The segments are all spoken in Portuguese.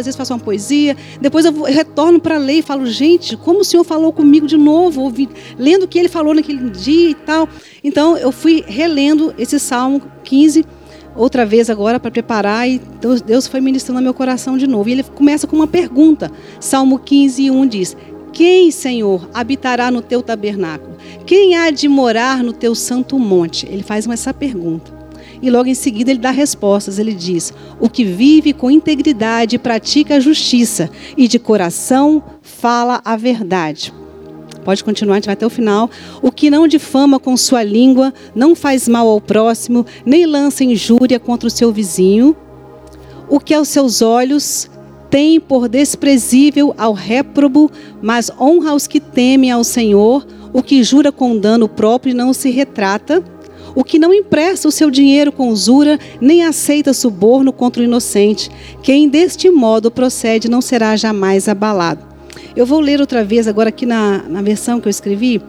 às vezes faço uma poesia, depois eu retorno para ler e falo, gente, como o Senhor falou comigo de novo, ouvi, lendo o que ele falou naquele dia e tal. Então eu fui relendo esse Salmo 15 outra vez agora para preparar e Deus foi ministrando no meu coração de novo. E ele começa com uma pergunta. Salmo 15, 1 diz: Quem, Senhor, habitará no teu tabernáculo? Quem há de morar no teu santo monte? Ele faz essa pergunta. E logo em seguida ele dá respostas. Ele diz: O que vive com integridade pratica a justiça, e de coração fala a verdade. Pode continuar, a gente vai até o final. O que não difama com sua língua, não faz mal ao próximo, nem lança injúria contra o seu vizinho. O que aos seus olhos tem por desprezível ao réprobo, mas honra os que temem ao Senhor. O que jura com dano próprio e não se retrata o que não empresta o seu dinheiro com usura, nem aceita suborno contra o inocente. Quem deste modo procede não será jamais abalado. Eu vou ler outra vez agora aqui na, na versão que eu escrevi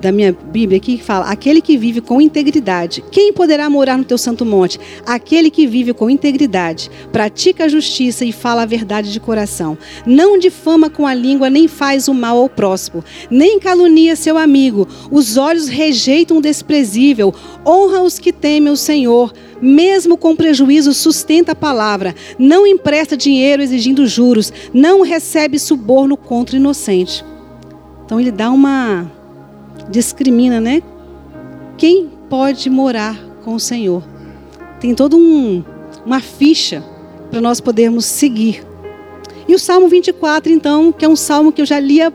da minha Bíblia aqui que fala: aquele que vive com integridade. Quem poderá morar no teu santo monte? Aquele que vive com integridade, pratica a justiça e fala a verdade de coração. Não difama com a língua, nem faz o mal ao próximo, nem calunia seu amigo. Os olhos rejeitam o desprezível, honra os que temem o Senhor. Mesmo com prejuízo, sustenta a palavra. Não empresta dinheiro exigindo juros. Não recebe suborno contra o inocente. Então ele dá uma discrimina, né? Quem pode morar com o Senhor? Tem toda um, uma ficha para nós podermos seguir. E o Salmo 24, então, que é um salmo que eu já lia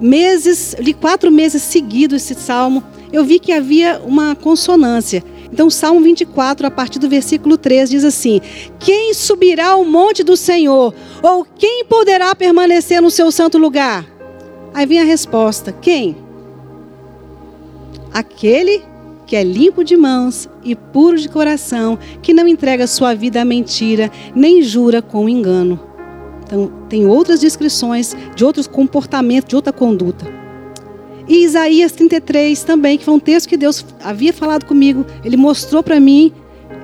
meses, li quatro meses seguidos esse salmo, eu vi que havia uma consonância. Então, o Salmo 24, a partir do versículo 3, diz assim: Quem subirá ao monte do Senhor? Ou quem poderá permanecer no seu santo lugar? Aí vem a resposta: Quem? Aquele que é limpo de mãos e puro de coração, que não entrega sua vida à mentira, nem jura com engano. Então, tem outras descrições de outros comportamentos, de outra conduta. E Isaías 33 também, que foi um texto que Deus havia falado comigo, ele mostrou para mim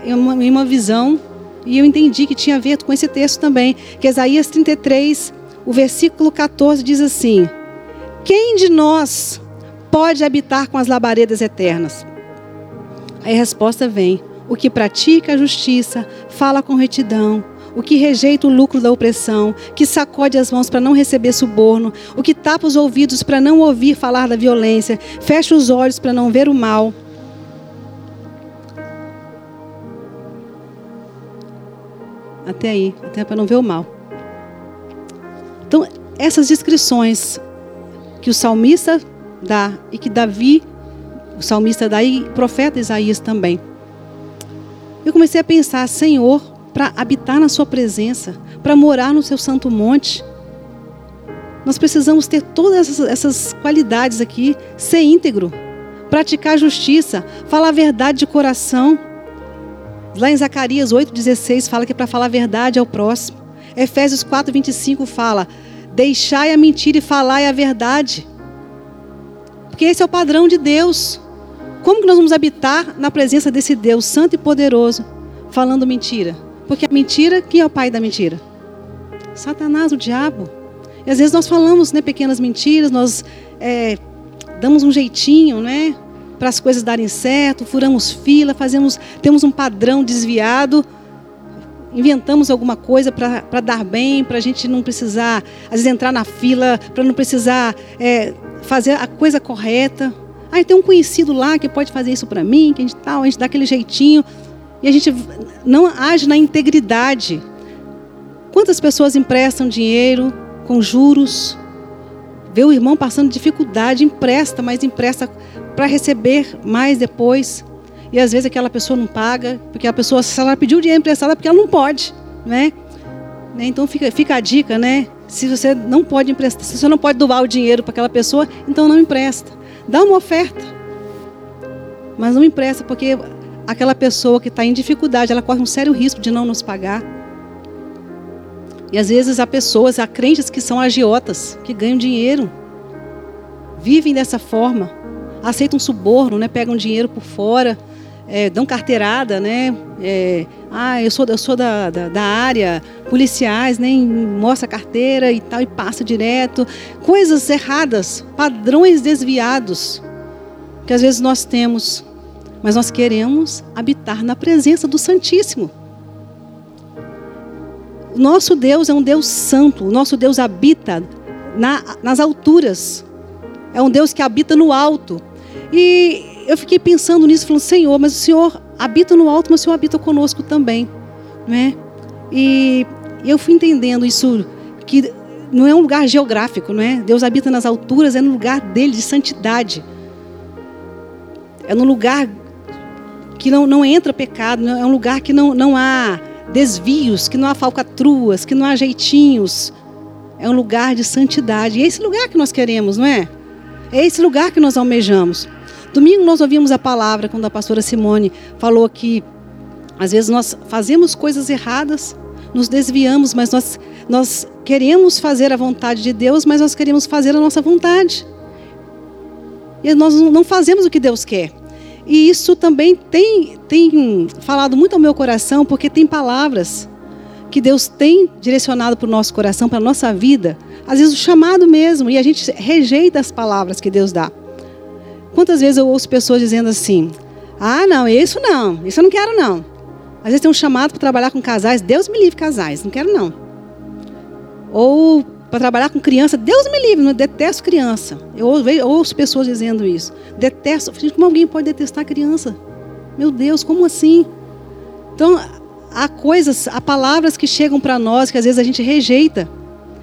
em uma, uma visão, e eu entendi que tinha a ver com esse texto também, que Isaías 33, o versículo 14 diz assim: Quem de nós pode habitar com as labaredas eternas? Aí a resposta vem: o que pratica a justiça, fala com retidão, o que rejeita o lucro da opressão, que sacode as mãos para não receber suborno, o que tapa os ouvidos para não ouvir falar da violência, fecha os olhos para não ver o mal. Até aí, até para não ver o mal. Então, essas descrições que o salmista dá e que Davi, o salmista o profeta Isaías também. Eu comecei a pensar, Senhor, para habitar na sua presença, para morar no seu santo monte, nós precisamos ter todas essas, essas qualidades aqui, ser íntegro, praticar justiça, falar a verdade de coração. Lá em Zacarias 8,16 fala que é para falar a verdade ao próximo. Efésios 4,25 fala: Deixai a mentira e falai a verdade. Porque esse é o padrão de Deus. Como que nós vamos habitar na presença desse Deus santo e poderoso, falando mentira? Porque a mentira, quem é o pai da mentira? Satanás, o diabo. E às vezes nós falamos né, pequenas mentiras, nós é, damos um jeitinho, né? Para as coisas darem certo, furamos fila, fazemos, temos um padrão desviado, inventamos alguma coisa para dar bem, para a gente não precisar, às vezes, entrar na fila, para não precisar é, fazer a coisa correta. Ah, tem um conhecido lá que pode fazer isso para mim, que a gente tal, a gente dá aquele jeitinho e a gente não age na integridade. Quantas pessoas emprestam dinheiro com juros? Vê o irmão passando dificuldade, empresta, mas empresta para receber mais depois. E às vezes aquela pessoa não paga, porque a pessoa, se ela pediu dinheiro emprestado, é porque ela não pode, né? Então fica, fica a dica, né? Se você não pode emprestar, se você não pode doar o dinheiro para aquela pessoa, então não empresta. Dá uma oferta. Mas não empresta, porque aquela pessoa que está em dificuldade, ela corre um sério risco de não nos pagar. E às vezes há pessoas, há crentes que são agiotas, que ganham dinheiro, vivem dessa forma, aceitam suborno, né? pegam dinheiro por fora, é, dão carteirada, né? É, ah, eu sou, eu sou da, da, da área, policiais, nem mostra a carteira e tal, e passa direto. Coisas erradas, padrões desviados que às vezes nós temos, mas nós queremos habitar na presença do Santíssimo. O nosso Deus é um Deus santo, o nosso Deus habita na, nas alturas, é um Deus que habita no alto. E eu fiquei pensando nisso, falando, Senhor, mas o Senhor habita no alto, mas o Senhor habita conosco também. Né? E eu fui entendendo isso, que não é um lugar geográfico, não é? Deus habita nas alturas, é no lugar dele, de santidade. É no lugar que não, não entra pecado, é um lugar que não, não há desvios, que não há falcatruas, que não há jeitinhos. É um lugar de santidade. E é esse lugar que nós queremos, não é? É esse lugar que nós almejamos. Domingo nós ouvimos a palavra quando a pastora Simone falou que às vezes nós fazemos coisas erradas, nos desviamos, mas nós, nós queremos fazer a vontade de Deus, mas nós queremos fazer a nossa vontade. E nós não fazemos o que Deus quer. E isso também tem, tem falado muito ao meu coração, porque tem palavras que Deus tem direcionado para o nosso coração, para a nossa vida, às vezes o chamado mesmo, e a gente rejeita as palavras que Deus dá. Quantas vezes eu ouço pessoas dizendo assim: ah, não, isso não, isso eu não quero não. Às vezes tem um chamado para trabalhar com casais, Deus me livre casais, não quero não. Ou para trabalhar com criança, Deus me livre, não detesto criança. Eu ouço pessoas dizendo isso. Detesto, como alguém pode detestar criança? Meu Deus, como assim? Então, há coisas, há palavras que chegam para nós que às vezes a gente rejeita.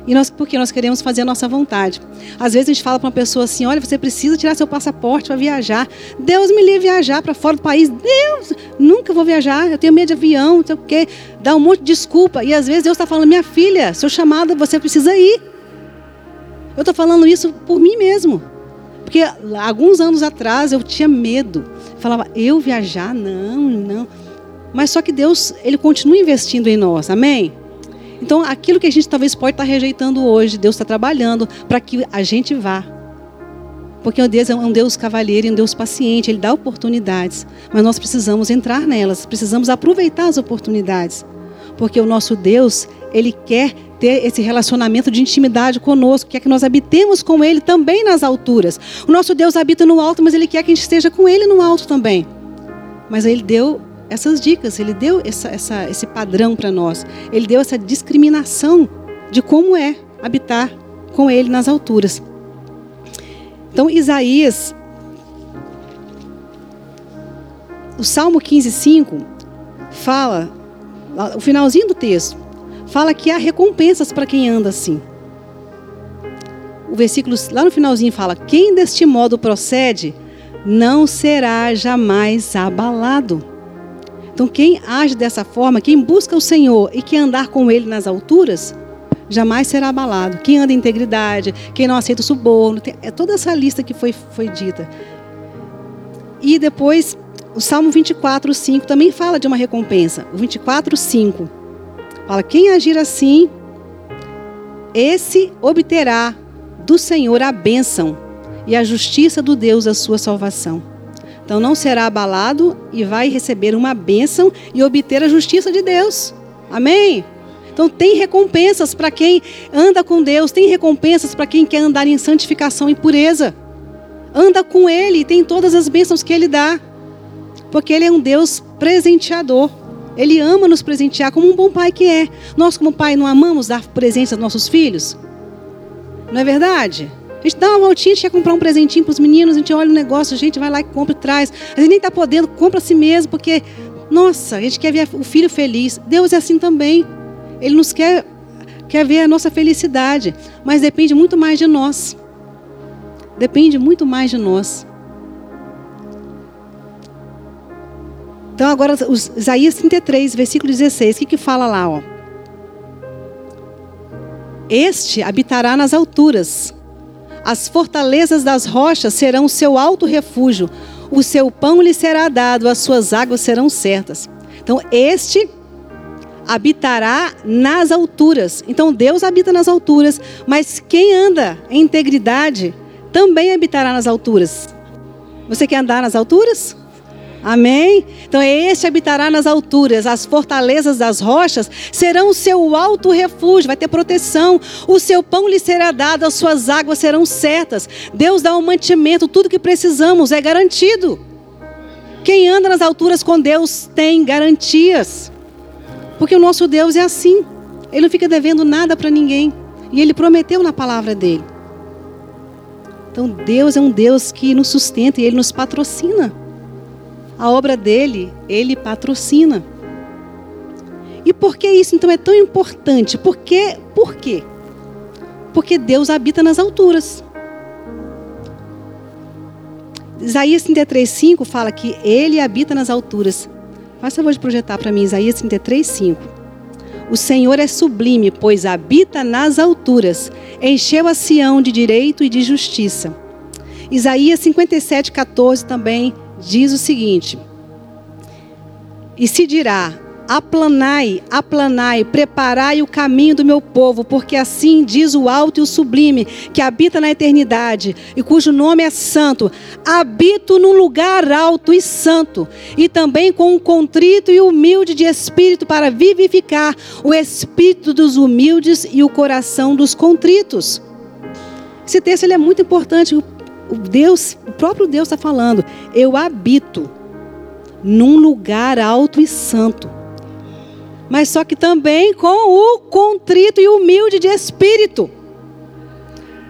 E nós, porque nós queremos fazer a nossa vontade. Às vezes a gente fala para uma pessoa assim: olha, você precisa tirar seu passaporte para viajar. Deus me livre viajar para fora do país. Deus, nunca vou viajar. Eu tenho medo de avião, não sei o quê. Dá um monte de desculpa. E às vezes Deus está falando: minha filha, seu chamado, você precisa ir. Eu estou falando isso por mim mesmo. Porque alguns anos atrás eu tinha medo. Falava: eu viajar? Não, não. Mas só que Deus, Ele continua investindo em nós. Amém? Então, aquilo que a gente talvez pode estar rejeitando hoje, Deus está trabalhando para que a gente vá. Porque Deus é um Deus cavalheiro, um Deus paciente, Ele dá oportunidades. Mas nós precisamos entrar nelas, precisamos aproveitar as oportunidades. Porque o nosso Deus, Ele quer ter esse relacionamento de intimidade conosco, quer que nós habitemos com Ele também nas alturas. O nosso Deus habita no alto, mas Ele quer que a gente esteja com Ele no alto também. Mas Ele deu essas dicas, ele deu essa, essa, esse padrão para nós. Ele deu essa discriminação de como é habitar com ele nas alturas. Então, Isaías, o Salmo 15,5 fala, o finalzinho do texto, fala que há recompensas para quem anda assim. O versículo lá no finalzinho fala: Quem deste modo procede, não será jamais abalado. Então, quem age dessa forma, quem busca o Senhor e quer andar com Ele nas alturas, jamais será abalado. Quem anda em integridade, quem não aceita o suborno, é toda essa lista que foi, foi dita. E depois, o Salmo 24, 5 também fala de uma recompensa. O 24, 5 fala: quem agir assim, esse obterá do Senhor a bênção e a justiça do Deus a sua salvação. Então não será abalado e vai receber uma bênção e obter a justiça de Deus. Amém? Então tem recompensas para quem anda com Deus, tem recompensas para quem quer andar em santificação e pureza. Anda com Ele e tem todas as bênçãos que Ele dá. Porque Ele é um Deus presenteador. Ele ama nos presentear como um bom pai que é. Nós, como pai, não amamos dar presentes aos nossos filhos? Não é verdade? A gente dá uma voltinha, a gente quer comprar um presentinho para os meninos, a gente olha o negócio, a gente vai lá e compra e traz. A gente nem está podendo, compra a si mesmo, porque, nossa, a gente quer ver o filho feliz. Deus é assim também. Ele nos quer, quer ver a nossa felicidade, mas depende muito mais de nós. Depende muito mais de nós. Então agora, os, Isaías 33, versículo 16, o que, que fala lá? Ó? Este habitará nas alturas as fortalezas das rochas serão o seu alto refúgio. O seu pão lhe será dado, as suas águas serão certas. Então, este habitará nas alturas. Então, Deus habita nas alturas, mas quem anda em integridade também habitará nas alturas. Você quer andar nas alturas? Amém? Então, este habitará nas alturas, as fortalezas das rochas serão o seu alto refúgio, vai ter proteção. O seu pão lhe será dado, as suas águas serão certas. Deus dá um mantimento, tudo que precisamos é garantido. Quem anda nas alturas com Deus tem garantias. Porque o nosso Deus é assim. Ele não fica devendo nada para ninguém. E ele prometeu na palavra dele. Então, Deus é um Deus que nos sustenta e ele nos patrocina. A obra dele, ele patrocina. E por que isso então é tão importante? Porque, por quê? Porque Deus habita nas alturas. Isaías 33:5 fala que ele habita nas alturas. Faça favor de projetar para mim Isaías 33:5. O Senhor é sublime, pois habita nas alturas. Encheu a Sião de direito e de justiça. Isaías 57:14 também diz o seguinte: E se dirá: Aplanai, aplanai, preparai o caminho do meu povo, porque assim diz o alto e o sublime, que habita na eternidade e cujo nome é santo. Habito num lugar alto e santo, e também com um contrito e humilde de espírito, para vivificar o espírito dos humildes e o coração dos contritos. Esse texto ele é muito importante o Deus, o próprio Deus está falando, eu habito num lugar alto e santo. Mas só que também com o contrito e humilde de espírito.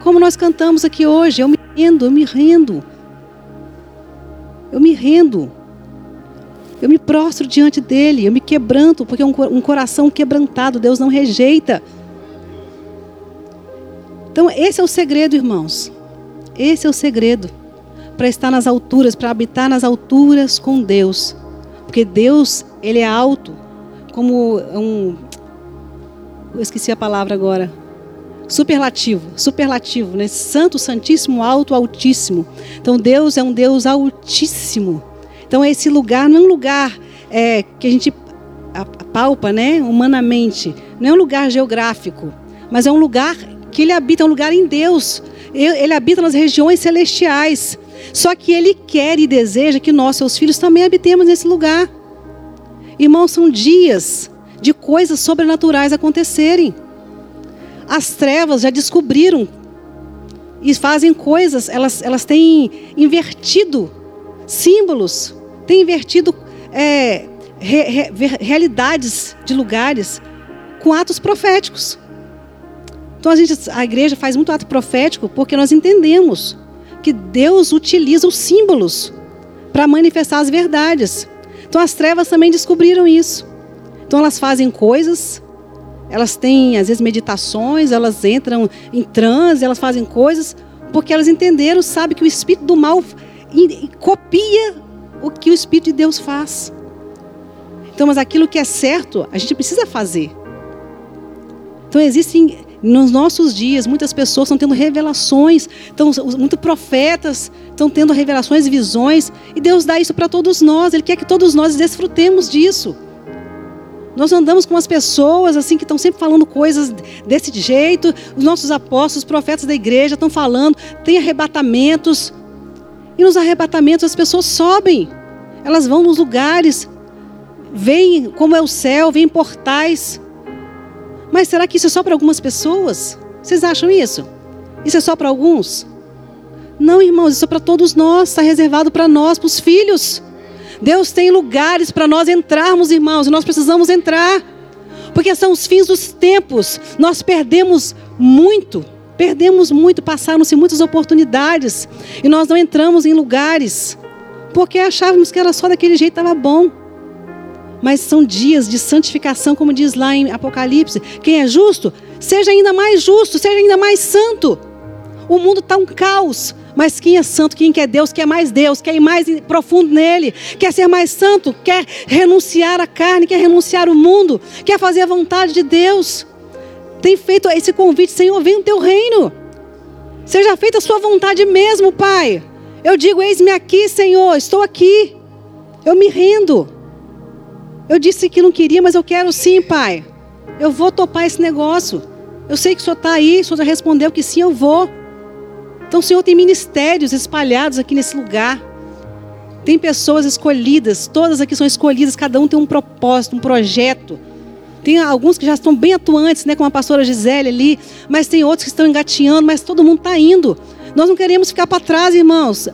Como nós cantamos aqui hoje, eu me rendo, eu me rendo. Eu me rendo. Eu me prostro diante dele, eu me quebranto, porque um, um coração quebrantado Deus não rejeita. Então, esse é o segredo, irmãos. Esse é o segredo para estar nas alturas, para habitar nas alturas com Deus. Porque Deus, ele é alto, como um eu esqueci a palavra agora. Superlativo, superlativo, né? Santo, santíssimo, alto, altíssimo. Então Deus é um Deus altíssimo. Então esse lugar não é um lugar é, que a gente apalpa, né, humanamente. Não é um lugar geográfico, mas é um lugar que ele habita, um lugar em Deus. Ele habita nas regiões celestiais. Só que Ele quer e deseja que nós, seus filhos, também habitemos nesse lugar. Irmãos, são dias de coisas sobrenaturais acontecerem. As trevas já descobriram e fazem coisas, elas, elas têm invertido símbolos, têm invertido é, re, re, realidades de lugares com atos proféticos. Então a, gente, a igreja faz muito ato profético porque nós entendemos que Deus utiliza os símbolos para manifestar as verdades. Então as trevas também descobriram isso. Então elas fazem coisas, elas têm às vezes meditações, elas entram em transe, elas fazem coisas porque elas entenderam, sabe que o espírito do mal copia o que o espírito de Deus faz. Então, mas aquilo que é certo, a gente precisa fazer. Então existem nos nossos dias, muitas pessoas estão tendo revelações, estão, muitos profetas estão tendo revelações e visões, e Deus dá isso para todos nós, Ele quer que todos nós desfrutemos disso. Nós andamos com as pessoas assim que estão sempre falando coisas desse jeito, os nossos apóstolos, os profetas da igreja estão falando, tem arrebatamentos, e nos arrebatamentos as pessoas sobem, elas vão nos lugares, veem como é o céu, veem portais, mas será que isso é só para algumas pessoas? Vocês acham isso? Isso é só para alguns? Não, irmãos, isso é para todos nós, está reservado para nós, para os filhos. Deus tem lugares para nós entrarmos, irmãos, e nós precisamos entrar, porque são os fins dos tempos. Nós perdemos muito, perdemos muito, passaram-se muitas oportunidades, e nós não entramos em lugares, porque achávamos que era só daquele jeito, estava bom mas são dias de santificação, como diz lá em Apocalipse. Quem é justo, seja ainda mais justo, seja ainda mais santo. O mundo está um caos, mas quem é santo, quem quer Deus, quer mais Deus, quer ir mais profundo nele, quer ser mais santo, quer renunciar à carne, quer renunciar ao mundo, quer fazer a vontade de Deus. Tem feito esse convite, Senhor, vem o teu reino. Seja feita a sua vontade mesmo, Pai. Eu digo, eis-me aqui, Senhor, estou aqui. Eu me rendo. Eu disse que não queria, mas eu quero sim, pai. Eu vou topar esse negócio. Eu sei que o senhor está aí, o senhor já respondeu que sim, eu vou. Então o senhor tem ministérios espalhados aqui nesse lugar. Tem pessoas escolhidas, todas aqui são escolhidas, cada um tem um propósito, um projeto. Tem alguns que já estão bem atuantes, né, como a pastora Gisele ali, mas tem outros que estão engatinhando, mas todo mundo está indo. Nós não queremos ficar para trás, irmãos.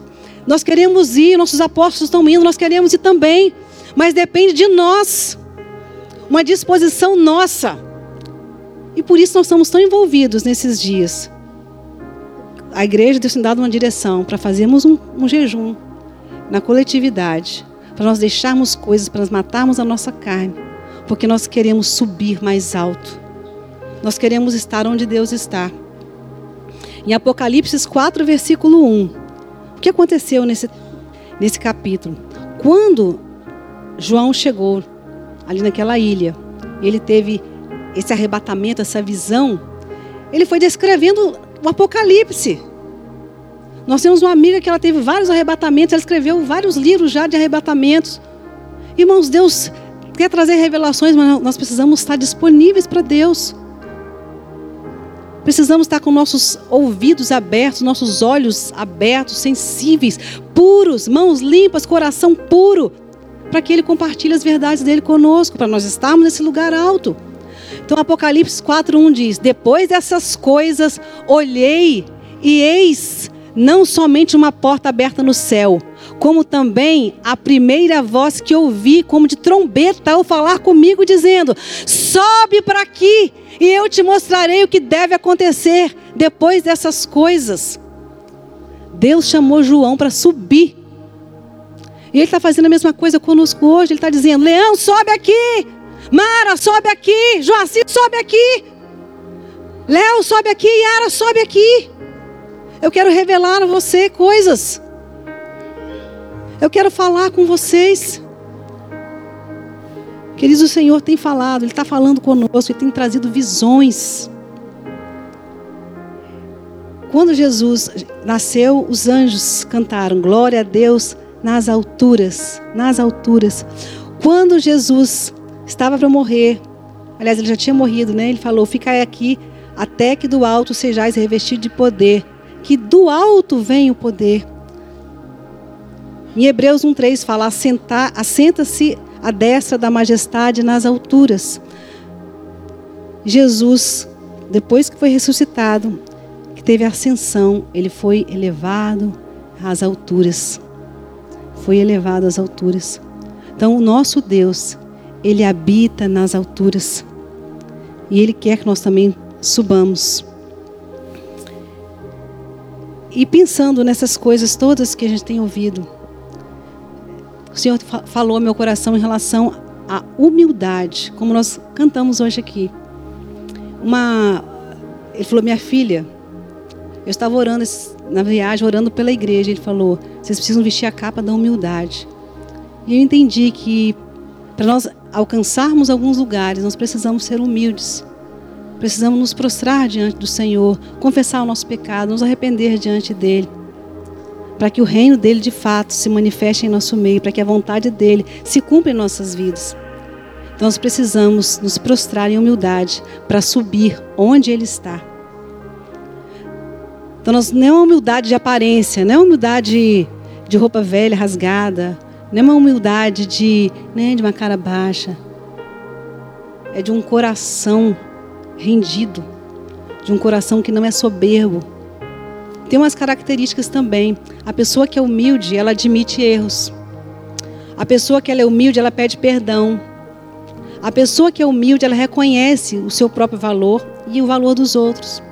Nós queremos ir, nossos apóstolos estão indo, nós queremos ir também. Mas depende de nós. Uma disposição nossa. E por isso nós estamos tão envolvidos nesses dias. A igreja tem dado uma direção para fazermos um, um jejum na coletividade, para nós deixarmos coisas, para nós matarmos a nossa carne, porque nós queremos subir mais alto. Nós queremos estar onde Deus está. Em Apocalipse 4, versículo 1. O que aconteceu nesse, nesse capítulo? Quando João chegou ali naquela ilha, ele teve esse arrebatamento, essa visão, ele foi descrevendo o Apocalipse. Nós temos uma amiga que ela teve vários arrebatamentos, ela escreveu vários livros já de arrebatamentos. Irmãos, Deus quer trazer revelações, mas nós precisamos estar disponíveis para Deus. Precisamos estar com nossos ouvidos abertos, nossos olhos abertos, sensíveis, puros, mãos limpas, coração puro, para que Ele compartilhe as verdades dele conosco, para nós estarmos nesse lugar alto. Então, Apocalipse 4:1 diz: Depois dessas coisas, olhei e eis não somente uma porta aberta no céu, como também a primeira voz que ouvi, como de trombeta, ao falar comigo, dizendo: Sobe para aqui, e eu te mostrarei o que deve acontecer depois dessas coisas. Deus chamou João para subir. E ele está fazendo a mesma coisa conosco hoje. Ele está dizendo: Leão, sobe aqui. Mara, sobe aqui. Joacir, sobe aqui. Léo, sobe aqui. Yara, sobe aqui. Eu quero revelar a você coisas. Eu quero falar com vocês. Queridos, o Senhor tem falado, Ele está falando conosco, Ele tem trazido visões. Quando Jesus nasceu, os anjos cantaram glória a Deus nas alturas, nas alturas. Quando Jesus estava para morrer, aliás, ele já tinha morrido, né? Ele falou: Ficai aqui até que do alto sejais revestido de poder que do alto vem o poder. Em Hebreus 1,3 fala: assenta-se a destra da majestade nas alturas. Jesus, depois que foi ressuscitado, que teve ascensão, ele foi elevado às alturas. Foi elevado às alturas. Então, o nosso Deus, ele habita nas alturas. E ele quer que nós também subamos. E pensando nessas coisas todas que a gente tem ouvido, o Senhor falou ao meu coração em relação à humildade, como nós cantamos hoje aqui. Uma, ele falou, minha filha, eu estava orando na viagem, orando pela igreja. Ele falou, vocês precisam vestir a capa da humildade. E eu entendi que para nós alcançarmos alguns lugares, nós precisamos ser humildes. Precisamos nos prostrar diante do Senhor, confessar o nosso pecado, nos arrepender diante dele, para que o reino dele de fato se manifeste em nosso meio, para que a vontade dele se cumpra em nossas vidas. Então nós precisamos nos prostrar em humildade para subir onde ele está. Então nós, não é uma humildade de aparência, não é uma humildade de roupa velha, rasgada, não é uma humildade de, né, de uma cara baixa. É de um coração rendido, de um coração que não é soberbo. Tem umas características também. A pessoa que é humilde, ela admite erros. A pessoa que é humilde, ela pede perdão. A pessoa que é humilde, ela reconhece o seu próprio valor e o valor dos outros.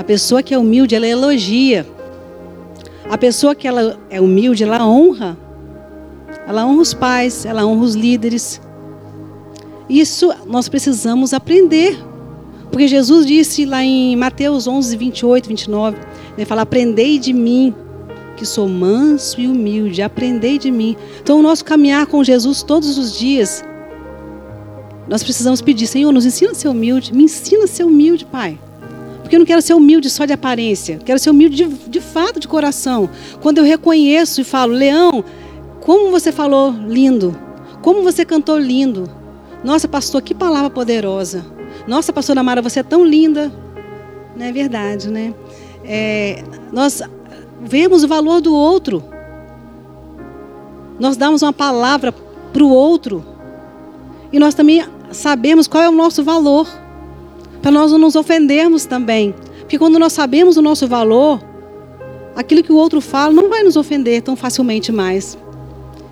A pessoa que é humilde, ela elogia. A pessoa que ela é humilde, ela honra. Ela honra os pais, ela honra os líderes. Isso nós precisamos aprender porque Jesus disse lá em Mateus 11, 28, 29, ele fala: Aprendei de mim, que sou manso e humilde, aprendei de mim. Então, o nosso caminhar com Jesus todos os dias, nós precisamos pedir: Senhor, nos ensina a ser humilde, me ensina a ser humilde, Pai. Porque eu não quero ser humilde só de aparência, quero ser humilde de, de fato, de coração. Quando eu reconheço e falo: Leão, como você falou lindo, como você cantou lindo. Nossa, pastor, que palavra poderosa. Nossa, pastora Mara, você é tão linda. Não é verdade, né? É, nós vemos o valor do outro. nós damos uma palavra para o outro e nós também sabemos qual é o nosso valor, para nós não nos ofendermos também. Porque quando nós sabemos o nosso valor, aquilo que o outro fala não vai nos ofender tão facilmente mais.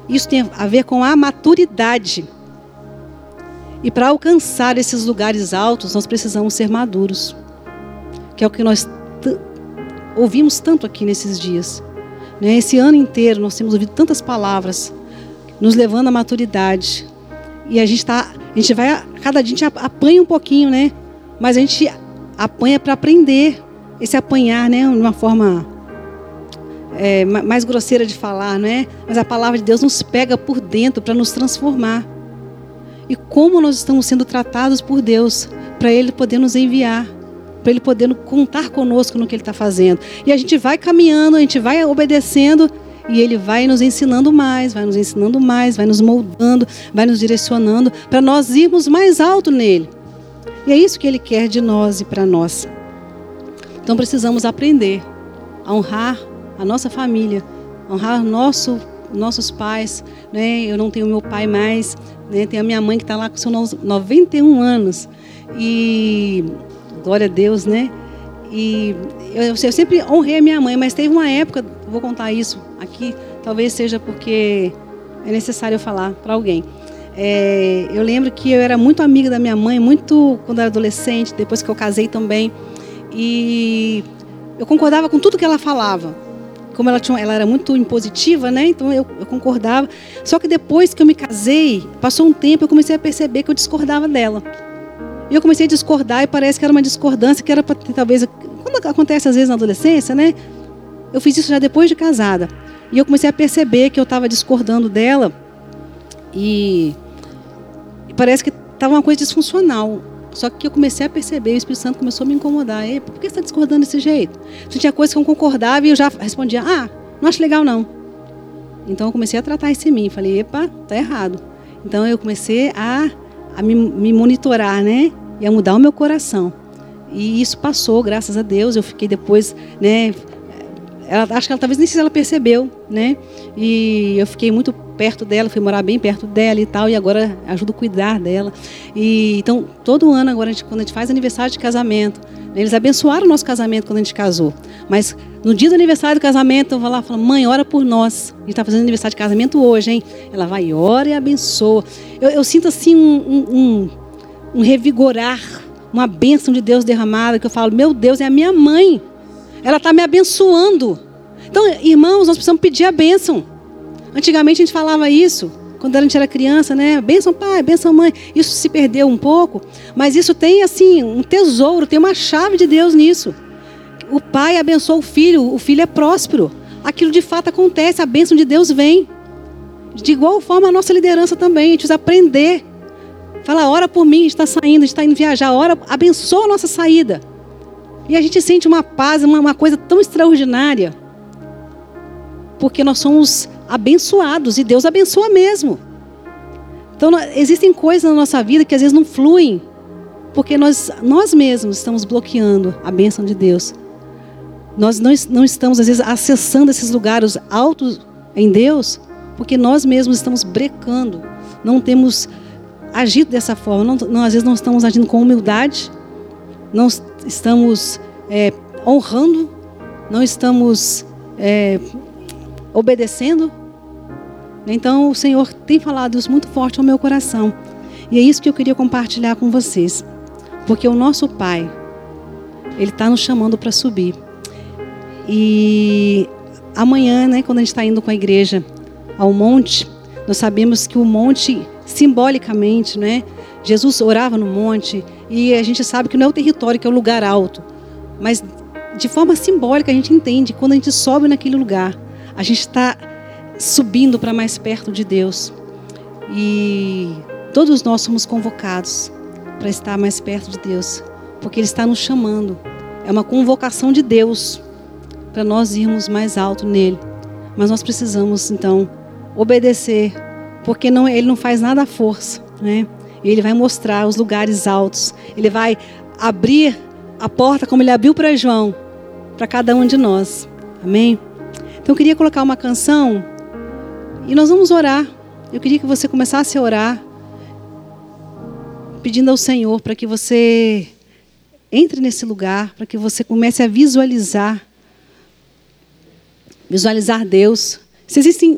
Isso tem a ver com a maturidade. E para alcançar esses lugares altos, nós precisamos ser maduros. Que é o que nós ouvimos tanto aqui nesses dias. Né? Esse ano inteiro nós temos ouvido tantas palavras nos levando à maturidade. E a gente tá, a gente vai, cada dia a gente apanha um pouquinho, né? Mas a gente apanha para aprender. Esse apanhar, né? De uma forma é, mais grosseira de falar, não é? Mas a palavra de Deus nos pega por dentro para nos transformar. E como nós estamos sendo tratados por Deus para Ele poder nos enviar, para Ele poder contar conosco no que Ele está fazendo. E a gente vai caminhando, a gente vai obedecendo e Ele vai nos ensinando mais, vai nos ensinando mais, vai nos moldando, vai nos direcionando para nós irmos mais alto nele. E é isso que Ele quer de nós e para nós. Então precisamos aprender a honrar a nossa família, honrar nosso, nossos pais. Né? Eu não tenho meu pai mais, né? tenho a minha mãe que está lá com seus 91 anos. E glória a Deus, né? E eu, eu, sempre honrei a minha mãe, mas teve uma época, vou contar isso aqui, talvez seja porque é necessário falar para alguém. É, eu lembro que eu era muito amiga da minha mãe, muito quando era adolescente, depois que eu casei também. E eu concordava com tudo que ela falava. Como ela, tinha, ela era muito impositiva, né? Então eu, eu concordava. Só que depois que eu me casei, passou um tempo, eu comecei a perceber que eu discordava dela. E eu comecei a discordar e parece que era uma discordância que era para talvez quando acontece às vezes na adolescência, né? Eu fiz isso já depois de casada. E eu comecei a perceber que eu estava discordando dela e parece que estava uma coisa disfuncional. Só que eu comecei a perceber, o Espírito Santo começou a me incomodar. E, por que você está discordando desse jeito? Tinha coisas que eu concordava e eu já respondia, ah, não acho legal não. Então eu comecei a tratar isso em mim. Falei, epa, tá errado. Então eu comecei a, a me, me monitorar, né? E a mudar o meu coração. E isso passou, graças a Deus. Eu fiquei depois, né? Ela, acho que ela talvez nem se ela percebeu, né? E eu fiquei muito perto dela, fui morar bem perto dela e tal, e agora ajudo a cuidar dela. E então todo ano agora a gente, quando a gente faz aniversário de casamento, né, eles abençoaram o nosso casamento quando a gente casou. Mas no dia do aniversário do casamento, eu vou lá e falo, mãe, ora por nós. A gente está fazendo aniversário de casamento hoje, hein? Ela vai ora e abençoa. Eu, eu sinto assim um, um, um revigorar uma bênção de Deus derramada, que eu falo, meu Deus, é a minha mãe. Ela está me abençoando. Então, irmãos, nós precisamos pedir a bênção. Antigamente a gente falava isso, quando a gente era criança, né? Bênção pai, bênção mãe. Isso se perdeu um pouco, mas isso tem assim um tesouro, tem uma chave de Deus nisso. O pai abençoa o filho, o filho é próspero. Aquilo de fato acontece, a bênção de Deus vem. De igual forma a nossa liderança também, a gente precisa aprender Fala, ora por mim, está saindo, está indo viajar, ora, abençoa a nossa saída. E a gente sente uma paz, uma, uma coisa tão extraordinária. Porque nós somos abençoados e Deus abençoa mesmo. Então, existem coisas na nossa vida que às vezes não fluem, porque nós, nós mesmos estamos bloqueando a bênção de Deus. Nós não, não estamos, às vezes, acessando esses lugares altos em Deus, porque nós mesmos estamos brecando, não temos agido dessa forma. Não, não, às vezes não estamos agindo com humildade, não estamos é, honrando, não estamos é, obedecendo. Então o Senhor tem falado isso muito forte ao meu coração. E é isso que eu queria compartilhar com vocês. Porque o nosso Pai, Ele está nos chamando para subir. E amanhã, né, quando a gente está indo com a igreja ao monte, nós sabemos que o monte simbolicamente, né? Jesus orava no monte e a gente sabe que não é o território que é o lugar alto, mas de forma simbólica a gente entende quando a gente sobe naquele lugar, a gente está subindo para mais perto de Deus e todos nós somos convocados para estar mais perto de Deus, porque Ele está nos chamando. É uma convocação de Deus para nós irmos mais alto nele. Mas nós precisamos então obedecer porque não, ele não faz nada à força, né? Ele vai mostrar os lugares altos, ele vai abrir a porta como ele abriu para João, para cada um de nós. Amém? Então eu queria colocar uma canção E nós vamos orar. Eu queria que você começasse a orar, pedindo ao Senhor para que você entre nesse lugar, para que você comece a visualizar visualizar Deus. Se existem